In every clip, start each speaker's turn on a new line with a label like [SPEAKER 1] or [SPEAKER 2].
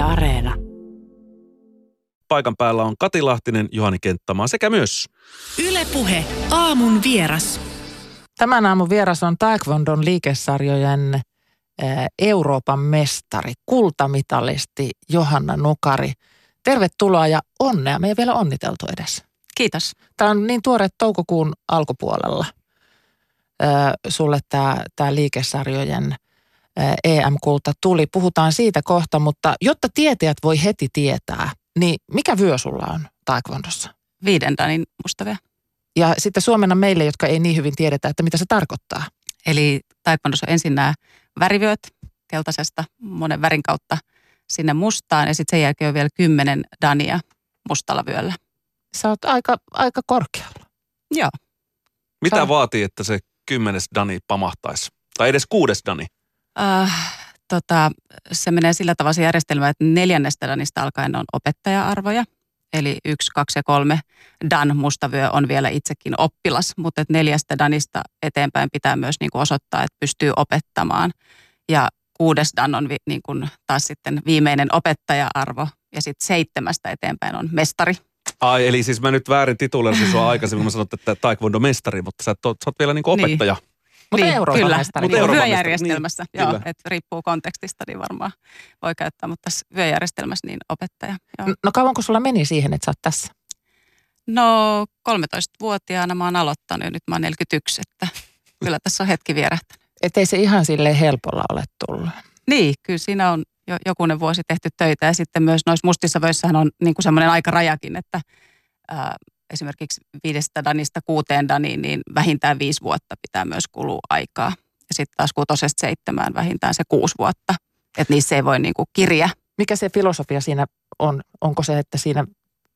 [SPEAKER 1] Yle Areena.
[SPEAKER 2] Paikan päällä on Kati Lahtinen, Juhani Kenttämaa sekä myös
[SPEAKER 1] Ylepuhe aamun vieras.
[SPEAKER 3] Tämän aamun vieras on Taekwondon liikesarjojen eh, Euroopan mestari, kultamitalisti Johanna Nukari. Tervetuloa ja onnea. Me ei vielä onniteltu edes.
[SPEAKER 4] Kiitos.
[SPEAKER 3] Tämä on niin tuore toukokuun alkupuolella ö, sulle tämä, tämä liikesarjojen EM-kulta tuli. Puhutaan siitä kohta, mutta jotta tietäjät voi heti tietää, niin mikä vyö sulla on taekwondossa?
[SPEAKER 4] Viiden Danin mustavia.
[SPEAKER 3] Ja sitten suomena meille, jotka ei niin hyvin tiedetä, että mitä se tarkoittaa.
[SPEAKER 4] Eli taekwondossa on ensin nämä värivyöt keltaisesta monen värin kautta sinne mustaan ja sitten sen jälkeen on vielä kymmenen Dania mustalla vyöllä.
[SPEAKER 3] Sä oot aika, aika korkealla.
[SPEAKER 4] Joo.
[SPEAKER 2] Mitä
[SPEAKER 3] Sä-
[SPEAKER 2] vaatii, että se kymmenes Dani pamahtaisi? Tai edes kuudes Dani?
[SPEAKER 4] Äh, tota, se menee sillä tavalla se järjestelmä, että neljännestä Danista alkaen on opettaja-arvoja. Eli yksi, kaksi ja kolme Dan mustavyö on vielä itsekin oppilas, mutta että neljästä Danista eteenpäin pitää myös niin kuin osoittaa, että pystyy opettamaan. Ja kuudes Dan on vi, niin kuin taas sitten viimeinen opettaja-arvo ja sitten seitsemästä eteenpäin on mestari.
[SPEAKER 2] Ai, eli siis mä nyt väärin tituleerasin sua aikaisemmin, mä sanoin, että taekwondo-mestari, mutta sä, oot, sä oot vielä niinku
[SPEAKER 4] Niin.
[SPEAKER 2] opettaja.
[SPEAKER 3] Mutta
[SPEAKER 4] Niin,
[SPEAKER 3] Euroopan
[SPEAKER 4] kyllä.
[SPEAKER 2] Mutta
[SPEAKER 4] Niin, vyöjärjestelmässä,
[SPEAKER 2] niin,
[SPEAKER 4] joo, että riippuu kontekstista, niin varmaan voi käyttää, mutta tässä vyöjärjestelmässä niin opettaja. Joo.
[SPEAKER 3] No kauanko sulla meni siihen, että sä oot tässä?
[SPEAKER 4] No 13-vuotiaana mä oon aloittanut ja nyt mä oon 41, että kyllä tässä on hetki vierähtänyt.
[SPEAKER 3] Että ei se ihan sille helpolla ole tullut.
[SPEAKER 4] Niin, kyllä siinä on jo jokunen vuosi tehty töitä ja sitten myös noissa mustissa vöissähän on niin kuin semmoinen aikarajakin, että ää, esimerkiksi viidestä danista kuuteen daniin, niin vähintään viisi vuotta pitää myös kulua aikaa. Ja sitten taas kutosesta seitsemään vähintään se kuusi vuotta. Että niissä ei voi niin kuin kirja.
[SPEAKER 3] Mikä se filosofia siinä on? Onko se, että siinä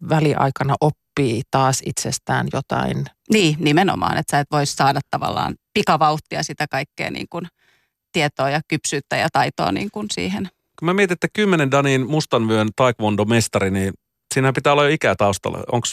[SPEAKER 3] väliaikana oppii taas itsestään jotain?
[SPEAKER 4] Niin, nimenomaan, että sä et voi saada tavallaan pikavauhtia sitä kaikkea niin kuin tietoa ja kypsyyttä ja taitoa niin kuin siihen.
[SPEAKER 2] Kun mä mietin, että kymmenen Danin mustanvyön taekwondo-mestari, niin siinä pitää olla jo ikää taustalla. Onko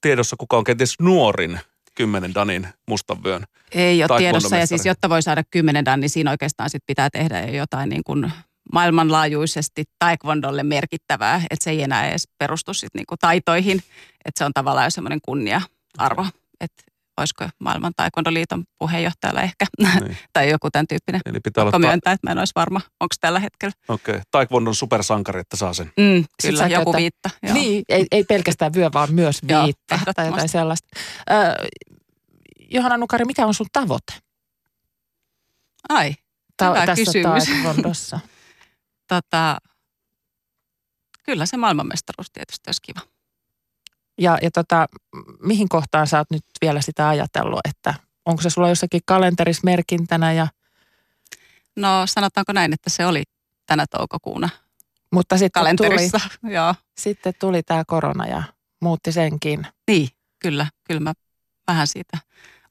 [SPEAKER 2] tiedossa, kuka on kenties nuorin kymmenen Danin mustanvyön?
[SPEAKER 4] Ei ole tiedossa ja siis jotta voi saada kymmenen dan, niin siinä oikeastaan sit pitää tehdä jo jotain niin kuin maailmanlaajuisesti taekwondolle merkittävää, että se ei enää edes perustu sit niin kuin taitoihin, että se on tavallaan jo semmoinen kunnia-arvo, että olisiko maailman taekwondoliiton puheenjohtajalla ehkä
[SPEAKER 2] Niin.
[SPEAKER 4] tai joku tämän tyyppinen.
[SPEAKER 2] Eli pitää olla ta-
[SPEAKER 4] myöntää, että mä en olisi varma, onko tällä hetkellä.
[SPEAKER 2] okay. taekwondon supersankari, että saa sen.
[SPEAKER 4] Mm, kyllä,
[SPEAKER 3] sä
[SPEAKER 4] joku viitta. Joo.
[SPEAKER 3] Niin, ei, ei pelkästään vyö, vaan myös
[SPEAKER 4] Joo,
[SPEAKER 3] viitta tai
[SPEAKER 4] ehdottomasti.
[SPEAKER 3] jotain sellaista. Ö, Johanna Nukari, mikä on sun tavoite
[SPEAKER 4] Ai,
[SPEAKER 3] ta-
[SPEAKER 4] Hyvä
[SPEAKER 3] tässä
[SPEAKER 4] kysymys.
[SPEAKER 3] taekwondossa?
[SPEAKER 4] tota, kyllä se maailmanmestaruus tietysti olisi kiva.
[SPEAKER 3] Ja, ja tota, mihin kohtaan sä oot nyt vielä sitä ajatellut, että onko se sulla jossakin kalenterissa merkintänä ja
[SPEAKER 4] No sanotaanko näin, että se oli tänä toukokuuna
[SPEAKER 3] mutta sitten tuli,
[SPEAKER 4] kalenterissa. Joo.
[SPEAKER 3] sitten tuli tämä korona ja muutti senkin.
[SPEAKER 4] Niin, kyllä, kyllä mä vähän siitä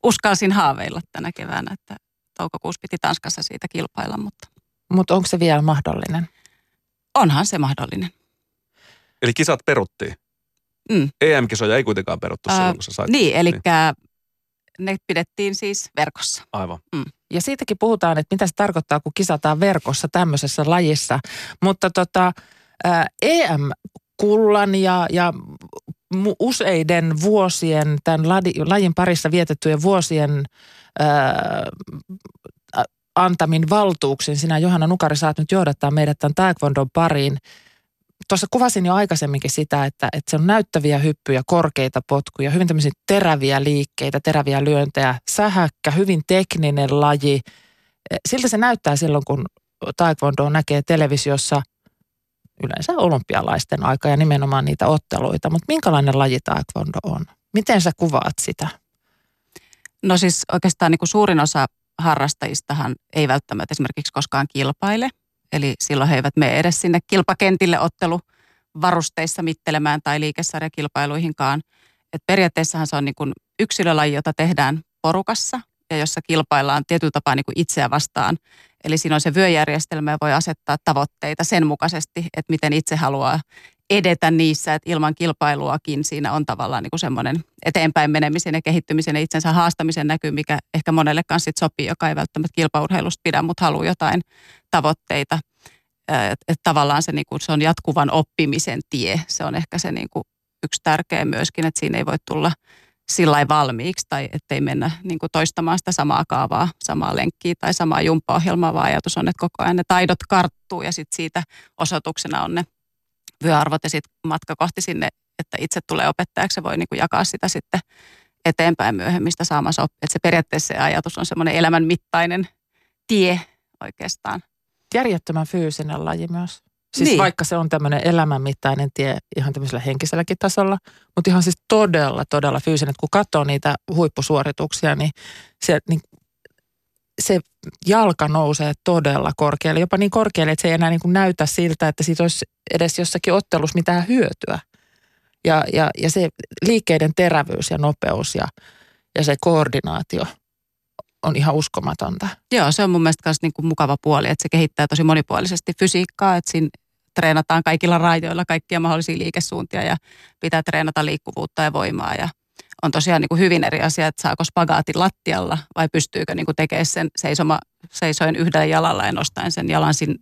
[SPEAKER 4] uskalsin haaveilla tänä keväänä, että toukokuussa piti Tanskassa siitä kilpailla, mutta
[SPEAKER 3] Mutta onko se vielä mahdollinen?
[SPEAKER 4] onhan se mahdollinen.
[SPEAKER 2] Eli kisat peruttiin.
[SPEAKER 4] Mm.
[SPEAKER 2] EM-kisoja ei kuitenkaan peruttu
[SPEAKER 4] Ää,
[SPEAKER 2] silloin, kun sä sait.
[SPEAKER 4] Niin, eli ne pidettiin siis verkossa.
[SPEAKER 2] Aivan.
[SPEAKER 3] Ja siitäkin puhutaan, että mitä se tarkoittaa, kun kisataan verkossa tämmöisessä lajissa. Mutta tota, ää, EM-kullan ja, ja useiden vuosien, tämän lajin parissa vietettyjen vuosien ää, antamin valtuuksin, sinä Johanna Nukari saat nyt johdattaa meidät tämän taekwondon pariin. Tuossa kuvasin jo aikaisemminkin sitä, että, että se on näyttäviä hyppyjä, korkeita potkuja, hyvin tämmöisiä teräviä liikkeitä, teräviä lyöntejä, sähäkkä, hyvin tekninen laji. Eh, Siltä se näyttää silloin, kun taekwondo näkee televisiossa yleensä olympialaisten aika ja nimenomaan niitä otteluita. Mutta minkälainen laji taekwondo on? Miten sä kuvaat sitä?
[SPEAKER 4] No siis oikeastaan niin kuin suurin osa harrastajistahan ei välttämättä esimerkiksi koskaan kilpaile. Eli silloin he eivät mene edes sinne kilpakentille otteluvarusteissa mittelemään tai liikesarjakilpailuihinkaan. Et periaatteessahan se on niin kuin yksilölaji, jota tehdään porukassa ja jossa kilpaillaan tietyllä tapaa niin kuin itseä vastaan. Eli siinä on se vyöjärjestelmä ja voi asettaa tavoitteita sen mukaisesti, että miten itse haluaa edetä niissä, että ilman kilpailuakin siinä on tavallaan niin kuin semmoinen eteenpäin menemisen ja kehittymisen ja itsensä haastamisen näkyy, mikä ehkä monelle kanssa sit sopii, joka ei välttämättä kilpaurheilusta pidä, mutta haluaa jotain tavoitteita. Että et tavallaan se, niin kuin, se on jatkuvan oppimisen tie. Se on ehkä se niin kuin, yksi tärkeä myöskin, että siinä ei voi tulla sillä valmiiksi tai ettei mennä niin kuin toistamaan sitä samaa kaavaa, samaa lenkkiä tai samaa jumppaohjelmaa, vaan ajatus on, että koko ajan ne taidot karttuu ja sitten siitä osoituksena on ne vyöarvot ja sitten matka kohti sinne, että itse tulee opettajaksi ja voi niin kuin jakaa sitä sitten eteenpäin myöhemmistä saamassa oppia. Että se periaatteessa se ajatus on semmoinen elämän mittainen tie oikeastaan.
[SPEAKER 3] Järjettömän fyysinen laji myös. Siis
[SPEAKER 4] Niin.
[SPEAKER 3] vaikka se on tämmöinen elämänmittainen tie ihan tämmöisellä henkiselläkin tasolla, mutta ihan siis todella, todella fyysinen. Että kun katsoo niitä huippusuorituksia, niin se, niin se jalka nousee todella korkealle, jopa niin korkealle, että se ei enää niin kuin näytä siltä, että siitä olisi edes jossakin ottelussa mitään hyötyä. Ja, ja, ja se liikkeiden terävyys ja nopeus ja, ja se koordinaatio on ihan uskomatonta.
[SPEAKER 4] Joo, se on mun mielestä myös niin kuin mukava puoli, että se kehittää tosi monipuolisesti fysiikkaa, että siinä treenataan kaikilla raidoilla kaikkia mahdollisia liikesuuntia ja pitää treenata liikkuvuutta ja voimaa ja on tosiaan niin kuin hyvin eri asia, että saako spagaatin lattialla vai pystyykö niin kuin tekemään sen seisoma, seisoen yhdellä jalalla ja nostaen sen jalan sin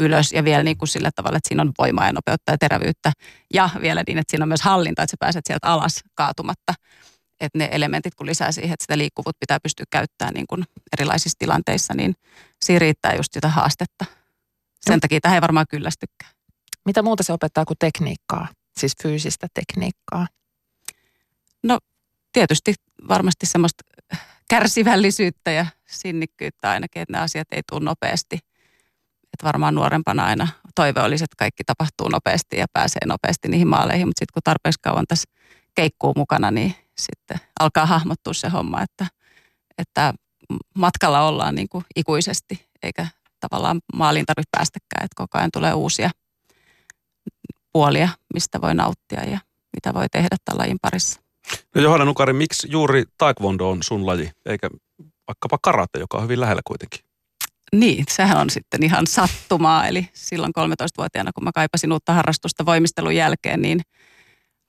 [SPEAKER 4] ylös ja vielä niin kuin sillä tavalla, että siinä on voimaa ja nopeutta ja terävyyttä ja vielä niin, että siinä on myös hallinta, että sä pääset sieltä alas kaatumatta. Että ne elementit, kun lisää siihen, että sitä liikkuvuutta pitää pystyä käyttämään niin kuin erilaisissa tilanteissa, niin siinä riittää just sitä haastetta. Sen takia tähän ei varmaan kyllästykään.
[SPEAKER 3] Mitä muuta se opettaa kuin tekniikkaa, siis fyysistä tekniikkaa?
[SPEAKER 4] tietysti varmasti semmoista kärsivällisyyttä ja sinnikkyyttä ainakin, että ne asiat ei tule nopeasti. Että varmaan nuorempana aina toive olisi, että kaikki tapahtuu nopeasti ja pääsee nopeasti niihin maaleihin, mutta sitten kun tarpeeksi kauan tässä keikkuu mukana, niin sitten alkaa hahmottua se homma, että, että matkalla ollaan niin kuin ikuisesti, eikä tavallaan maaliin tarvitse päästäkään, että koko ajan tulee uusia puolia, mistä voi nauttia ja mitä voi tehdä tämän lajin parissa.
[SPEAKER 2] No Johanna Nukari, miksi juuri taekwondo on sun laji, eikä vaikkapa karate, joka on hyvin lähellä kuitenkin?
[SPEAKER 4] Niin, sehän on sitten ihan sattumaa. Eli silloin 13-vuotiaana, kun mä kaipasin uutta harrastusta voimistelun jälkeen, niin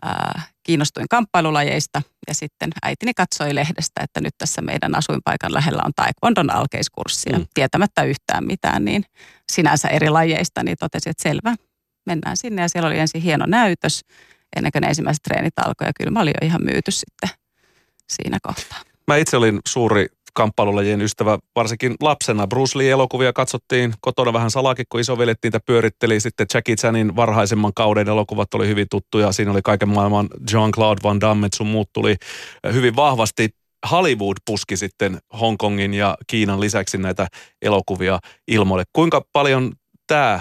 [SPEAKER 4] ää, kiinnostuin kamppailulajeista. Ja sitten äitini katsoi lehdestä, että nyt tässä meidän asuinpaikan lähellä on taekwondon alkeiskurssi. Ja
[SPEAKER 2] Mm.
[SPEAKER 4] tietämättä yhtään mitään, niin sinänsä eri lajeista, niin totesin, että selvä, mennään sinne. Ja siellä oli ensin hieno näytös, ennen kuin ne ensimmäiset treenit alkoi. Ja kyllä mä olin jo ihan myyty sitten siinä kohtaa.
[SPEAKER 2] Mä itse olin suuri kamppailulajien ystävä, varsinkin lapsena. Bruce Lee-elokuvia katsottiin kotona vähän salakin, kun isoveljet niitä pyöritteli. Sitten Jackie Chanin varhaisemman kauden elokuvat oli hyvin tuttuja. Siinä oli kaiken maailman Jean-Claude Van Damme, sun muut tuli hyvin vahvasti. Hollywood puski sitten Hongkongin ja Kiinan lisäksi näitä elokuvia ilmoille. Kuinka paljon tämä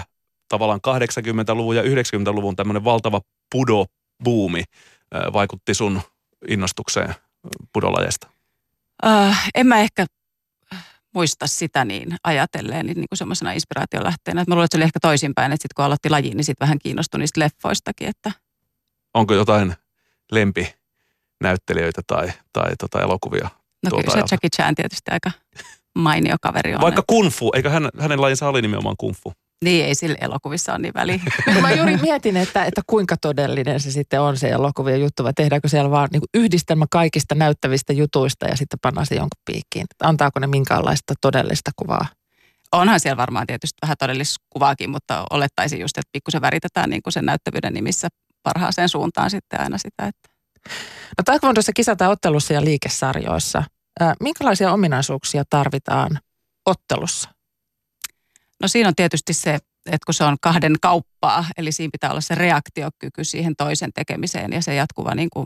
[SPEAKER 2] tavallaan 80-luvun ja 90-luvun tämmöinen valtava pudo-buumi vaikutti sun innostukseen pudolajesta?
[SPEAKER 4] Äh, en mä ehkä muista sitä niin ajatelleen niin, niin kuin semmoisena inspiraatiolähteenä. Että mä luulen, että se oli ehkä toisinpäin, että sitten kun aloitti lajiin, niin sitten vähän kiinnostui niistä leffoistakin. Että
[SPEAKER 2] Onko jotain lempinäyttelijöitä tai, tai tota elokuvia?
[SPEAKER 4] no kyllä se. Jackie Chan tietysti aika mainio kaveri on.
[SPEAKER 2] Vaikka
[SPEAKER 4] että-
[SPEAKER 2] kung fu, eikö hän, hänen lajinsa oli nimenomaan kung fu?
[SPEAKER 4] Niin, ei sillä elokuvissa ole niin väliä.
[SPEAKER 3] Mä juuri mietin, että, että kuinka todellinen se sitten on se elokuvien juttu, vai tehdäänkö siellä vaan niin yhdistelmä kaikista näyttävistä jutuista ja sitten pannaan se jonkun piikkiin. Antaako ne minkäänlaista todellista kuvaa?
[SPEAKER 4] Onhan siellä varmaan tietysti vähän todelliskuvaakin, mutta olettaisin just, että pikkusen väritetään niin kuin sen näyttävyyden nimissä parhaaseen suuntaan sitten aina sitä, että
[SPEAKER 3] No taekwondossa kisataan ottelussa ja liikesarjoissa. Minkälaisia ominaisuuksia tarvitaan ottelussa?
[SPEAKER 4] No siinä on tietysti se, että kun se on kahden kauppaa, eli siinä pitää olla se reaktiokyky siihen toisen tekemiseen ja se jatkuva niin kuin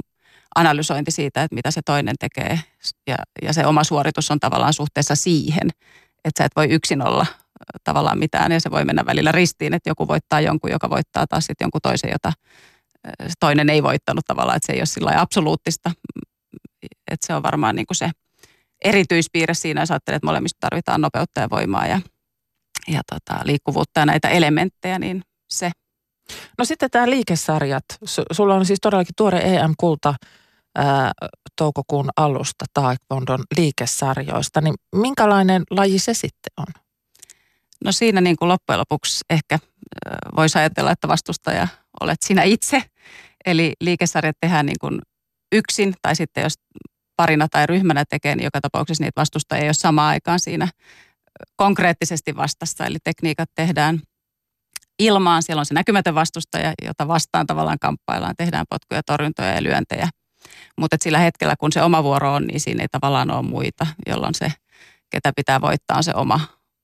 [SPEAKER 4] analysointi siitä, että mitä se toinen tekee. Ja, ja se oma suoritus on tavallaan suhteessa siihen, että sä et voi yksin olla tavallaan mitään ja se voi mennä välillä ristiin, että joku voittaa jonkun, joka voittaa taas sitten jonkun toisen, jota toinen ei voittanut tavallaan, että se ei ole sillä absoluuttista, että se on varmaan niin kuin se erityispiirre siinä, jos ajattelee, että molemmista tarvitaan nopeutta ja voimaa ja ja tota, liikkuvuutta ja näitä elementtejä, niin se.
[SPEAKER 3] No sitten tämä liikesarjat. Su- Sulla on siis todellakin tuore EM-kulta ää, toukokuun alusta taekwondon liikesarjoista. Niin minkälainen laji se sitten on?
[SPEAKER 4] No siinä niin kuin loppujen lopuksi ehkä voisi ajatella, että vastustaja olet sinä itse. Eli liikesarjat tehdään niin kuin yksin tai sitten jos parina tai ryhmänä tekee, niin joka tapauksessa niitä vastustajia ei ole samaan aikaan siinä konkreettisesti vastassa. Eli tekniikat tehdään ilmaan. Siellä on se näkymätön vastustaja, jota vastaan tavallaan kamppaillaan. Tehdään potkuja, torjuntoja ja lyöntejä. Mutta sillä hetkellä, kun se oma vuoro on, niin siinä ei tavallaan ole muita, jolloin se, ketä pitää voittaa, on se oma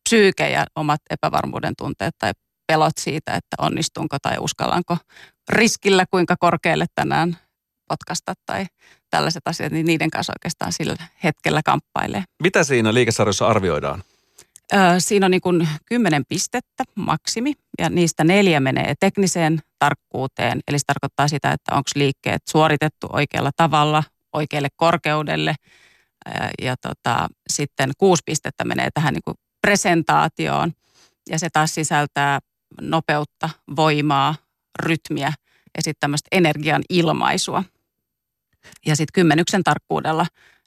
[SPEAKER 4] psyyke ja omat epävarmuuden tunteet tai pelot siitä, että onnistunko tai uskallanko riskillä kuinka korkealle tänään potkasta tai tällaiset asiat, niin niiden kanssa oikeastaan sillä hetkellä kamppailee.
[SPEAKER 2] Mitä siinä liikesarjossa arvioidaan?
[SPEAKER 4] Siinä on niin kuin kymmenen pistettä maksimi ja niistä neljä menee tekniseen tarkkuuteen. Eli se tarkoittaa sitä, että onko liikkeet suoritettu oikealla tavalla, oikealle korkeudelle. Ja tota, sitten kuusi pistettä menee tähän niin kuin presentaatioon ja se taas sisältää nopeutta, voimaa, rytmiä ja sitten tämmöistä energian ilmaisua. Ja sitten kymmenyksen tarkkuudella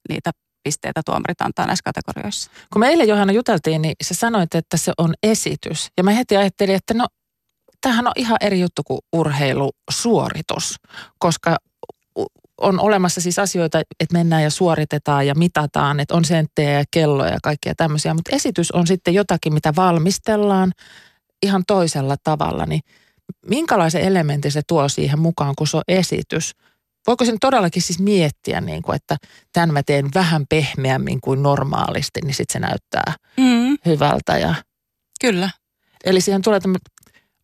[SPEAKER 4] niitä pisteitä tuomarit antaa näissä kategorioissa.
[SPEAKER 3] Kun me eilen Johanna juteltiin, niin sä sanoit, että se on esitys. Ja mä heti ajattelin, että no tämähän on ihan eri juttu kuin urheilusuoritus, koska on olemassa siis asioita, että mennään ja suoritetaan ja mitataan, että on senttejä ja kelloja ja kaikkea tämmöisiä, mutta esitys on sitten jotakin, mitä valmistellaan ihan toisella tavalla, niin minkälaisen elementin se tuo siihen mukaan, kun se on esitys? Voiko sen todellakin siis miettiä, niin kuin, että tämän mä teen vähän pehmeämmin kuin normaalisti, niin sitten se näyttää mm. hyvältä. Ja...
[SPEAKER 4] Kyllä.
[SPEAKER 3] Eli siihen tulee tämmöinen,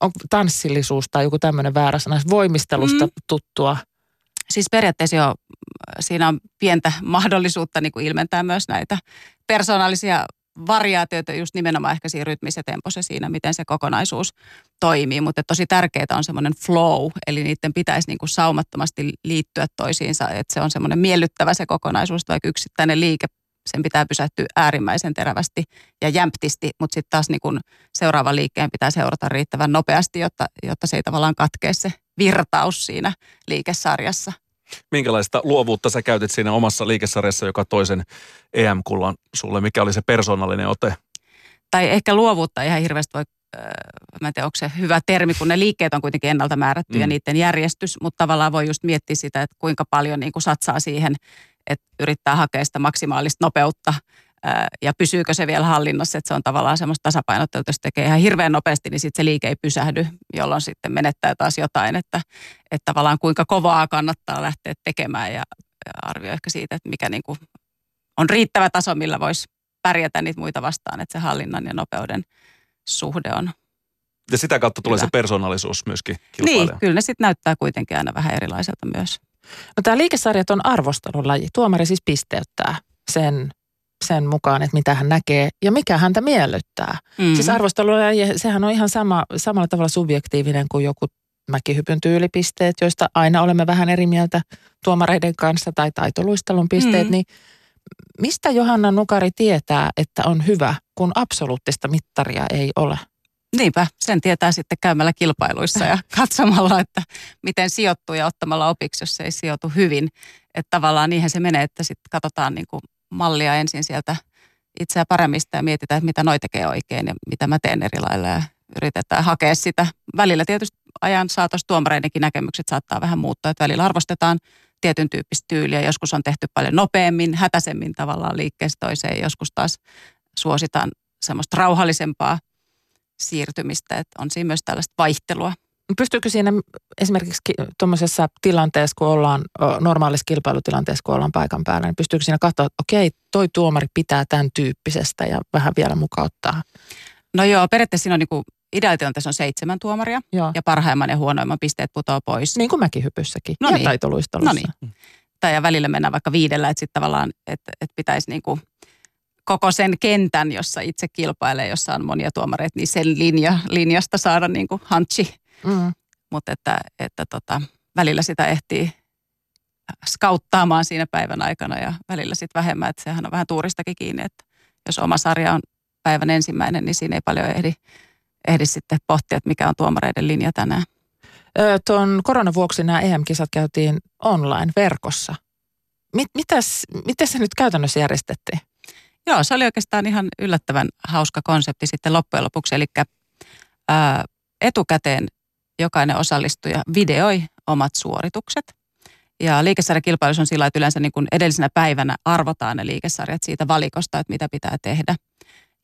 [SPEAKER 3] on tanssillisuus tai joku tämmöinen väärä sana, voimistelusta mm. tuttua.
[SPEAKER 4] Siis periaatteessa jo siinä on pientä mahdollisuutta niin kuin ilmentää myös näitä persoonallisia variaatioita just nimenomaan ehkä siinä rytmissä tempossa siinä, miten se kokonaisuus toimii. Mutta tosi tärkeää on semmoinen flow, eli niiden pitäisi niin kuin saumattomasti liittyä toisiinsa, että se on semmoinen miellyttävä se kokonaisuus, vaikka yksittäinen liike sen pitää pysähtyä äärimmäisen terävästi ja jämptisti, mutta sitten taas niin kun seuraava liikkeen pitää seurata riittävän nopeasti, jotta, jotta se ei tavallaan katkee se virtaus siinä liikesarjassa.
[SPEAKER 2] Minkälaista luovuutta sä käytit siinä omassa liikesarjassa, joka toisen EM-kullan sulle? Mikä oli se persoonallinen ote?
[SPEAKER 4] Tai ehkä luovuutta ihan hirveästi voi mä en tiedä, onko se hyvä termi, kun ne liikkeet on kuitenkin ennalta määrätty mm. ja niiden järjestys, mutta tavallaan voi just miettiä sitä, että kuinka paljon niin kuin satsaa siihen, että yrittää hakea sitä maksimaalista nopeutta ja pysyykö se vielä hallinnassa, että se on tavallaan semmoista tasapainottelua, jos tekee ihan hirveän nopeasti, niin sitten se liike ei pysähdy, jolloin sitten menettää taas jotain, että, että tavallaan kuinka kovaa kannattaa lähteä tekemään ja, ja arvioi ehkä siitä, että mikä niin kuin on riittävä taso, millä voisi pärjätä niitä muita vastaan, että se hallinnan ja nopeuden suhde on
[SPEAKER 2] ja sitä kautta tulee hyvä. se persoonallisuus myöskin
[SPEAKER 4] Niin, kyllä ne sitten näyttää kuitenkin aina vähän erilaiselta myös.
[SPEAKER 3] No tämä liikesarjat on arvostelulaji. Tuomari siis pisteyttää sen sen mukaan, että mitä hän näkee ja mikä häntä miellyttää. Mm-hmm. Siis arvostelulaji, sehän on ihan sama, samalla tavalla subjektiivinen kuin joku mäkihypyn tyylipisteet, joista aina olemme vähän eri mieltä tuomareiden kanssa tai taitoluistelun pisteet, mm. niin mistä Johanna Nukari tietää, että on hyvä, kun absoluuttista mittaria ei ole?
[SPEAKER 4] Niinpä, sen tietää sitten käymällä kilpailuissa ja katsomalla, että miten sijoittuu ja ottamalla opiksi, jos se ei sijoitu hyvin. Että tavallaan niinhän se menee, että sitten katsotaan niin kuin mallia ensin sieltä itseä paremmista ja mietitään, että mitä noi tekee oikein ja mitä mä teen eri lailla ja yritetään hakea sitä. Välillä tietysti ajan saatossa tuomareidenkin näkemykset saattaa vähän muuttua, että välillä arvostetaan tietyn tyyppistä tyyliä. Joskus on tehty paljon nopeammin, hätäisemmin tavallaan liikkeestä toiseen. Joskus taas suositaan semmoista rauhallisempaa siirtymistä, että on siinä myös tällaista vaihtelua.
[SPEAKER 3] Pystyykö siinä esimerkiksi tuommoisessa tilanteessa, kun ollaan normaalissa kilpailutilanteessa, kun ollaan paikan päällä, niin pystyykö siinä katsoa, että okei, toi tuomari pitää tämän tyyppisestä ja vähän vielä mukauttaa?
[SPEAKER 4] No joo, periaatteessa siinä on niin kuin ideaalitilanteessa on seitsemän tuomaria Joo. ja parhaimman ja huonoimman pisteet putoaa pois.
[SPEAKER 3] Niin kuin mäkihypyssäkin no ja niin. taitoluistelussa. No
[SPEAKER 4] niin. Tai ja välillä mennään vaikka viidellä, että sitten tavallaan, että, että pitäisi niin kuin koko sen kentän, jossa itse kilpailee, jossa on monia tuomareita, niin sen linja, linjasta saada niin kuin hantsi. Mm. Mutta että, että tota, välillä sitä ehtii skauttaamaan siinä päivän aikana ja välillä sitten vähemmän, että sehän on vähän tuuristakin kiinni, että jos oma sarja on päivän ensimmäinen, niin siinä ei paljon ehdi, ehdi sitten pohtia, että mikä on tuomareiden linja tänään.
[SPEAKER 3] tuon koronavuoksi nämä EM-kisat käytiin online, verkossa. Mit, mitäs, miten se nyt käytännössä järjestettiin?
[SPEAKER 4] Joo, se oli oikeastaan ihan yllättävän hauska konsepti sitten loppujen lopuksi. Eli ää, etukäteen jokainen osallistuja videoi omat suoritukset. Ja liikesarjakilpailussa on sillä että yleensä niin kuin edellisenä päivänä arvotaan ne liikesarjat siitä valikosta, että mitä pitää tehdä.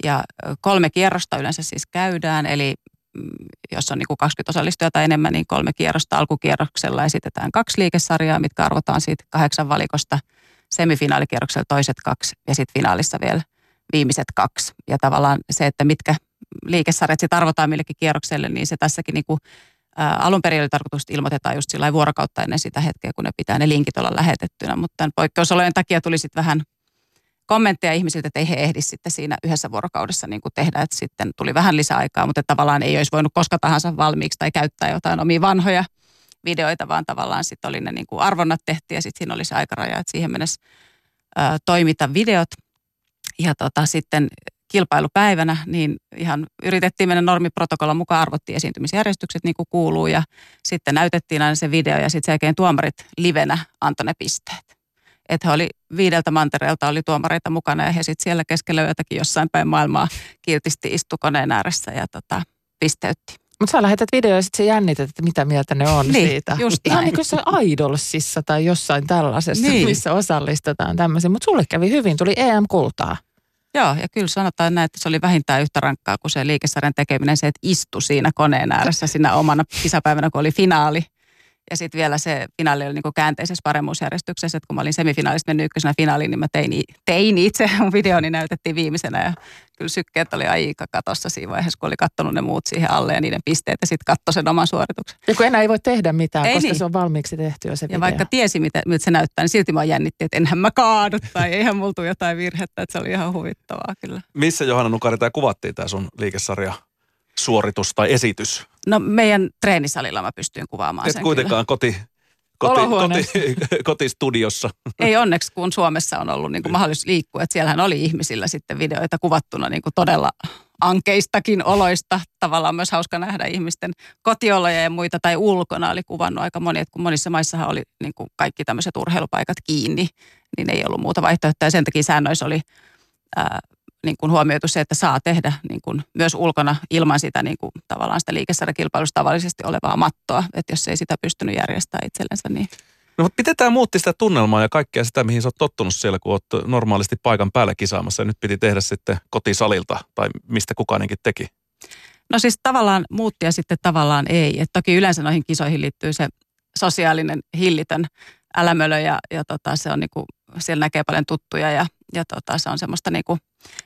[SPEAKER 4] Ja kolme kierrosta yleensä siis käydään, eli mm, jos on niin kuin 20 osallistujaa tai enemmän, niin kolme kierrosta. Alkukierroksella esitetään kaksi liikesarjaa, mitkä arvotaan siitä kahdeksan valikosta. Semifinaalikierroksella toiset kaksi ja sitten finaalissa vielä viimeiset kaksi. Ja tavallaan se, että mitkä liikesarjat sitten arvotaan millekin kierrokselle, niin se tässäkin niin kuin, alun perin oli tarkoitus, että ilmoitetaan just sillä vuorokautta ennen sitä hetkeä, kun ne pitää ne linkit olla lähetettynä. Mutta tämän poikkeusolojen takia tuli sitten vähän kommentteja ihmisiltä, että ei he ehdi sitten siinä yhdessä vuorokaudessa niin kuin tehdä, että sitten tuli vähän lisäaikaa, mutta tavallaan ei olisi voinut koska tahansa valmiiksi tai käyttää jotain omia vanhoja videoita, vaan tavallaan sitten oli ne niin kuin arvonnat tehtiin ja sitten siinä oli se aikaraja, että siihen mennessä toimita videot. Ja tota, sitten kilpailupäivänä, niin ihan yritettiin mennä normiprotokollan mukaan, arvottiin esiintymisjärjestykset niin kuin kuuluu ja sitten näytettiin aina se video ja sitten sen jälkeen tuomarit livenä antoi ne pisteet että he oli viideltä mantereelta oli tuomareita mukana ja he sitten siellä keskellä yötäkin jossain päin maailmaa kiltisti istu koneen ääressä ja tota, pisteytti.
[SPEAKER 3] Mutta sä lähetät video ja sitten se jännität, että mitä mieltä ne on
[SPEAKER 4] niin,
[SPEAKER 3] siitä.
[SPEAKER 4] just
[SPEAKER 3] Ihan
[SPEAKER 4] näin.
[SPEAKER 3] niin kuin se Idolsissa tai jossain tällaisessa,
[SPEAKER 4] Niin.
[SPEAKER 3] missä osallistetaan tämmöisiin. Mutta sulle kävi hyvin, tuli EM-kultaa.
[SPEAKER 4] Joo, ja kyllä sanotaan näin, että se oli vähintään yhtä rankkaa kuin se liikesarjan tekeminen, se, että istu siinä koneen ääressä siinä omana kisapäivänä, kun oli finaali. Ja sitten vielä se finaali oli niinku käänteisessä paremmuusjärjestyksessä, että kun mä olin semifinaalista mennyt ykkösenä finaaliin, niin mä tein, i- tein itse mun videoni näytettiin viimeisenä. Ja kyllä sykkeet oli aika katossa siinä vaiheessa, kun oli kattonut ne muut siihen alle ja niiden pisteet ja sitten katsoi sen oman suorituksen.
[SPEAKER 3] Ja kun enää ei voi tehdä mitään,
[SPEAKER 4] Ei
[SPEAKER 3] koska
[SPEAKER 4] niin.
[SPEAKER 3] se on valmiiksi tehty jo se
[SPEAKER 4] Ja
[SPEAKER 3] video.
[SPEAKER 4] vaikka tiesi, mitä, miltä se näyttää, niin silti mä jännitti, että enhän mä kaadu tai eihän mulla tule jotain virhettä, että se oli ihan huvittavaa kyllä.
[SPEAKER 2] Missä Johanna Nukari tämä kuvattiin tämä sun liikesarja suoritus tai esitys?
[SPEAKER 4] No meidän treenisalilla mä pystyin kuvaamaan
[SPEAKER 2] Et
[SPEAKER 4] sen
[SPEAKER 2] kuitenkaan koti, koti, koti,
[SPEAKER 3] Olohuoneessa.
[SPEAKER 2] kotistudiossa.
[SPEAKER 4] kyllä. Ei onneksi, kun Suomessa on ollut niin kuin mahdollisuus liikkua, että siellähän oli ihmisillä sitten videoita kuvattuna niin kuin todella ankeistakin oloista. Tavallaan myös hauska nähdä ihmisten kotioloja ja muita tai ulkona oli kuvannut aika moni, että kun monissa maissahan oli niin kuin kaikki tämmöiset urheilupaikat kiinni, niin ei ollut muuta vaihtoehtoa ja sen takia säännöissä oli ää, niin kuin huomioitu se, että saa tehdä niin kuin myös ulkona ilman sitä niin kuin tavallaan sitä liikesarjakilpailusta tavallisesti olevaa mattoa. Että jos ei sitä pystynyt järjestämään itsellensä, niin
[SPEAKER 2] No mutta miten tämä muutti sitä tunnelmaa ja kaikkea sitä, mihin sä oot tottunut siellä, kun oot normaalisti paikan päällä kisaamassa ja nyt piti tehdä sitten kotisalilta tai mistä kukainenkin teki?
[SPEAKER 4] No siis tavallaan muutti ja sitten tavallaan ei. Et toki yleensä noihin kisoihin liittyy se sosiaalinen hillitön älämölö ja, ja tota, se on niinku, siellä näkee paljon tuttuja ja, ja tota, se on semmoista niinku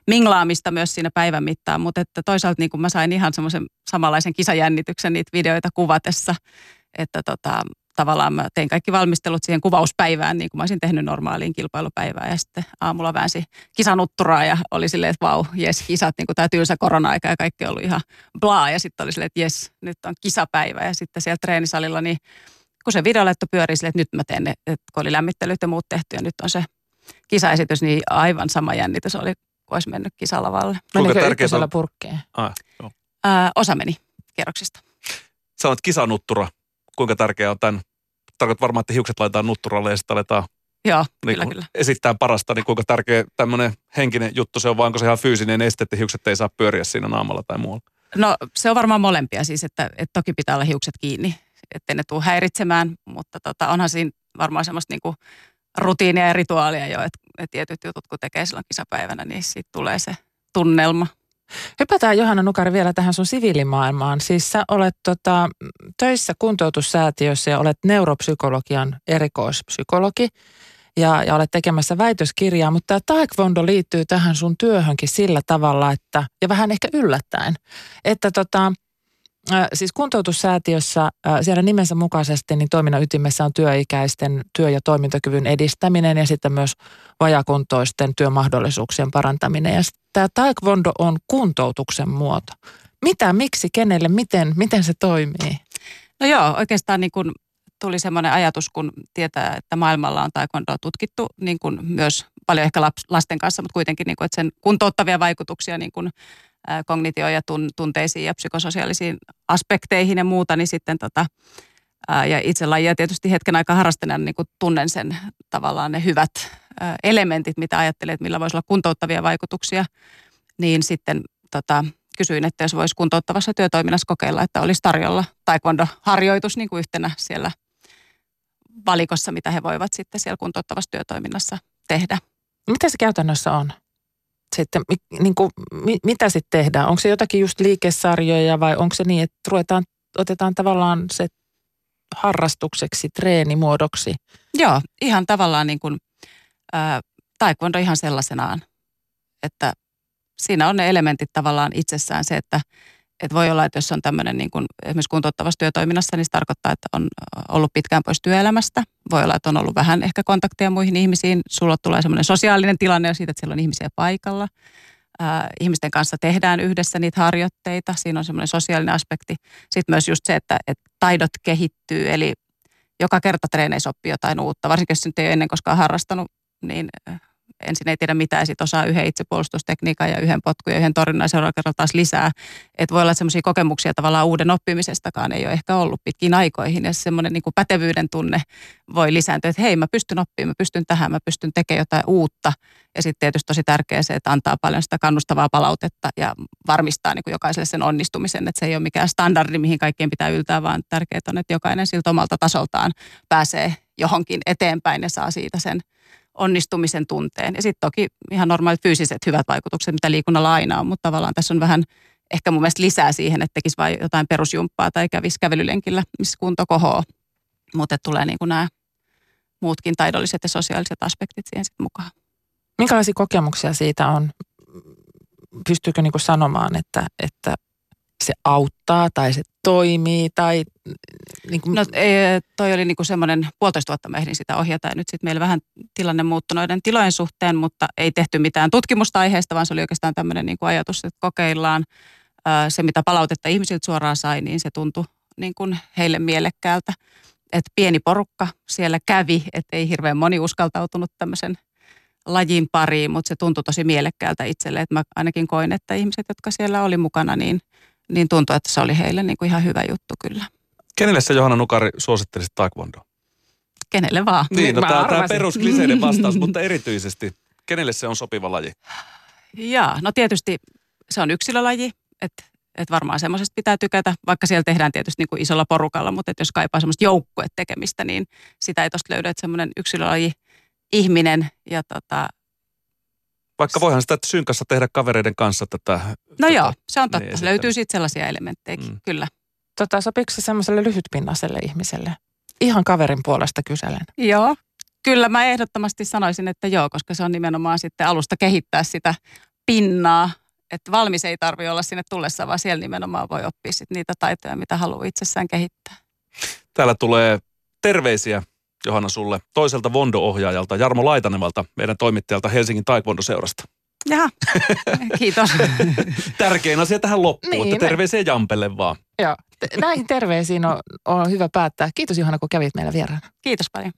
[SPEAKER 4] minglaamista myös siinä päivän mittaan. Mutta että toisaalta niinku mä sain ihan semmoisen samanlaisen kisajännityksen niitä videoita kuvatessa, että tota, tavallaan mä tein kaikki valmistelut siihen kuvauspäivään, niin kuin mä olisin tehnyt normaaliin kilpailupäivään. Ja sitten aamulla väänsi kisanutturaa ja oli silleen, että vau, jes, kisat, niin kuin tämä tylsä korona-aika ja kaikki ollut ihan blaa. Ja sitten oli silleen, että jes, nyt on kisapäivä. Ja sitten siellä treenisalilla, niin kun se videoletto pyörii silleen, että nyt mä teen ne, että kun oli lämmittelyt ja muut tehty ja nyt on se kisaesitys, niin aivan sama jännitys oli, kun olisi mennyt kisalavalle.
[SPEAKER 2] Kuinka
[SPEAKER 3] Menikö ykkösellä
[SPEAKER 2] on-
[SPEAKER 3] purkkeen?
[SPEAKER 2] Ah, joo.
[SPEAKER 4] Ää, osa meni kierroksista.
[SPEAKER 2] Sanoit kisanuttura. Kuinka tärkeää on tämän? Tarkoitat varmaan, että hiukset laitetaan nutturalle ja sitten aletaan
[SPEAKER 4] Joo,
[SPEAKER 2] niin
[SPEAKER 4] kyllä, kyllä.
[SPEAKER 2] esittää parasta, niin kuinka tärkeä tämmöinen henkinen juttu se on, vai onko se ihan fyysinen este, että hiukset ei saa pyöriä siinä naamalla tai muualla?
[SPEAKER 4] No se on varmaan molempia siis, että, että toki pitää olla hiukset kiinni, ettei ne tule häiritsemään, mutta tota, onhan siinä varmaan semmoista niinku rutiinia ja rituaalia jo, että, että tietyt jutut kun tekee silloin kisapäivänä, niin siitä tulee se tunnelma.
[SPEAKER 3] Hypätään Johanna Nukari vielä tähän sun siviilimaailmaan. Siis sä olet tota, töissä kuntoutussäätiössä ja olet neuropsykologian erikoispsykologi ja, ja olet tekemässä väitöskirjaa, mutta tämä taekwondo liittyy tähän sun työhönkin sillä tavalla, että, ja vähän ehkä yllättäen, että tota, siis kuntoutussäätiössä siellä nimensä mukaisesti niin toiminnan ytimessä on työikäisten työ- ja toimintakyvyn edistäminen ja sitten myös vajakuntoisten työmahdollisuuksien parantaminen. Ja tämä taekwondo on kuntoutuksen muoto. Mitä, miksi, kenelle, miten, miten se toimii?
[SPEAKER 4] No joo, oikeastaan niin kuin tuli semmoinen ajatus, kun tietää, että maailmalla on taekwondoa tutkittu niin kuin myös paljon ehkä lasten kanssa, mutta kuitenkin niin kuin, että sen kuntouttavia vaikutuksia niin kuin, kognitio- ja tun, tunteisiin ja psykososiaalisiin aspekteihin ja muuta, niin sitten tota, ja itse lajia tietysti hetken aikaa harrastaneena niin kuin tunnen sen tavallaan ne hyvät elementit, mitä ajattelee, että millä voisi olla kuntouttavia vaikutuksia, niin sitten tota, kysyin, että jos voisi kuntouttavassa työtoiminnassa kokeilla, että olisi tarjolla taekwondo-harjoitus niin kuin yhtenä siellä valikossa, mitä he voivat sitten siellä kuntouttavassa työtoiminnassa tehdä.
[SPEAKER 3] Mitä se käytännössä on? Sitten, niin kuin, mitä sitten tehdään? Onko se jotakin just liikesarjoja vai onko se niin, että ruvetaan, otetaan tavallaan se harrastukseksi, treenimuodoksi?
[SPEAKER 4] Joo, ihan tavallaan niin kuin, ää, taekwondo ihan sellaisenaan, että siinä on ne elementit tavallaan itsessään se, että et voi olla, että jos on tämmöinen niin kuin esimerkiksi kuntouttavassa työtoiminnassa, niin se tarkoittaa, että on ollut pitkään pois työelämästä. Voi olla, että on ollut vähän ehkä kontakteja muihin ihmisiin. Sulla tulee semmoinen sosiaalinen tilanne siitä, että siellä on ihmisiä paikalla. Äh, ihmisten kanssa tehdään yhdessä niitä harjoitteita. Siinä on semmoinen sosiaalinen aspekti. Sitten myös just se, että, että taidot kehittyy, eli joka kerta treeneissä oppii jotain uutta. Varsinkin jos nyt ei ole ennen koskaan harrastanut, niin ensin ei tiedä mitä ja sitten osaa yhden itsepuolustustekniikan ja yhden potkun ja yhden torjunnan seuraavalla kerralla taas lisää. Että voi olla, että semmoisia kokemuksia tavallaan uuden oppimisestakaan ei ole ehkä ollut pitkiin aikoihin ja semmoinen niin kuin pätevyyden tunne voi lisääntyä, että hei mä pystyn oppimaan, mä pystyn tähän, mä pystyn tekemään jotain uutta. Ja sitten tietysti tosi tärkeää se, että antaa paljon sitä kannustavaa palautetta ja varmistaa niin kuin jokaiselle sen onnistumisen, että se ei ole mikään standardi, mihin kaikkien pitää yltää, vaan tärkeää on, että jokainen siltä omalta tasoltaan pääsee johonkin eteenpäin ja saa siitä sen onnistumisen tunteen. Ja sitten toki ihan normaalit fyysiset hyvät vaikutukset, mitä liikunnalla aina on, mutta tavallaan tässä on vähän ehkä mun mielestä lisää siihen, että tekisi vain jotain perusjumppaa tai kävisi kävelylenkillä, missä kunto kohoo. Mutta tulee niin kuin nämä muutkin taidolliset ja sosiaaliset aspektit siihen sitten mukaan.
[SPEAKER 3] Minkälaisia kokemuksia siitä on? Pystyykö niin sanomaan, että, että se auttaa tai se toimii tai...
[SPEAKER 4] Niin kuin... No toi oli niin kuin semmoinen puolitoista vuotta mä ehdin sitä ohjata ja nyt sitten meillä vähän tilanne muuttui noiden tilojen suhteen, mutta ei tehty mitään tutkimusta aiheesta, vaan se oli oikeastaan tämmöinen niin kuin ajatus, että kokeillaan se, mitä palautetta ihmisiltä suoraan sai, niin se tuntui niin kuin heille mielekkäältä. Että pieni porukka siellä kävi, että ei hirveän moni uskaltautunut tämmöisen lajin pariin, mutta se tuntui tosi mielekkäältä itselle. Että mä ainakin koin, että ihmiset, jotka siellä oli mukana, niin – niin tuntui, että se oli heille niin kuin ihan hyvä juttu kyllä.
[SPEAKER 2] Kenelle se Johanna Nukari suosittelisit taekwondo?
[SPEAKER 4] Kenelle vaan.
[SPEAKER 2] Niin, no tämä, tämä peruskliseiden vastaus, mutta erityisesti, kenelle se on sopiva laji?
[SPEAKER 4] Jaa, no tietysti se on yksilölaji, että et varmaan semmoisesta pitää tykätä, vaikka siellä tehdään tietysti niin kuin isolla porukalla, mutta et jos kaipaa semmoista joukkuetekemistä, niin sitä ei tuosta löydä, että semmoinen yksilölaji ihminen ja tota,
[SPEAKER 2] vaikka voihan sitä synkassa tehdä kavereiden kanssa tätä. No
[SPEAKER 4] tätä, joo, se on totta. Niin Löytyy siitä sellaisia elementtejä, mm. kyllä.
[SPEAKER 3] Tota, sopiiko se semmoiselle lyhytpinnaiselle ihmiselle? Ihan kaverin puolesta kyselen.
[SPEAKER 4] Joo, kyllä mä ehdottomasti sanoisin, että joo, koska se on nimenomaan sitten alusta kehittää sitä pinnaa. Että valmis ei tarvitse olla sinne tullessa, vaan siellä nimenomaan voi oppia sit niitä taitoja, mitä haluaa itsessään kehittää.
[SPEAKER 2] Täällä tulee terveisiä Johanna sulle toiselta Vondo-ohjaajalta Jarmo Laitanevalta, meidän toimittajalta Helsingin Taekwondo-seurasta.
[SPEAKER 4] Jaha, kiitos.
[SPEAKER 2] Tärkein asia tähän loppuun, niin, että terveisiä Jampelle vaan.
[SPEAKER 3] Joo, näihin terveisiin on, on hyvä päättää. Kiitos Johanna, kun kävit meillä vieraana.
[SPEAKER 4] Kiitos paljon.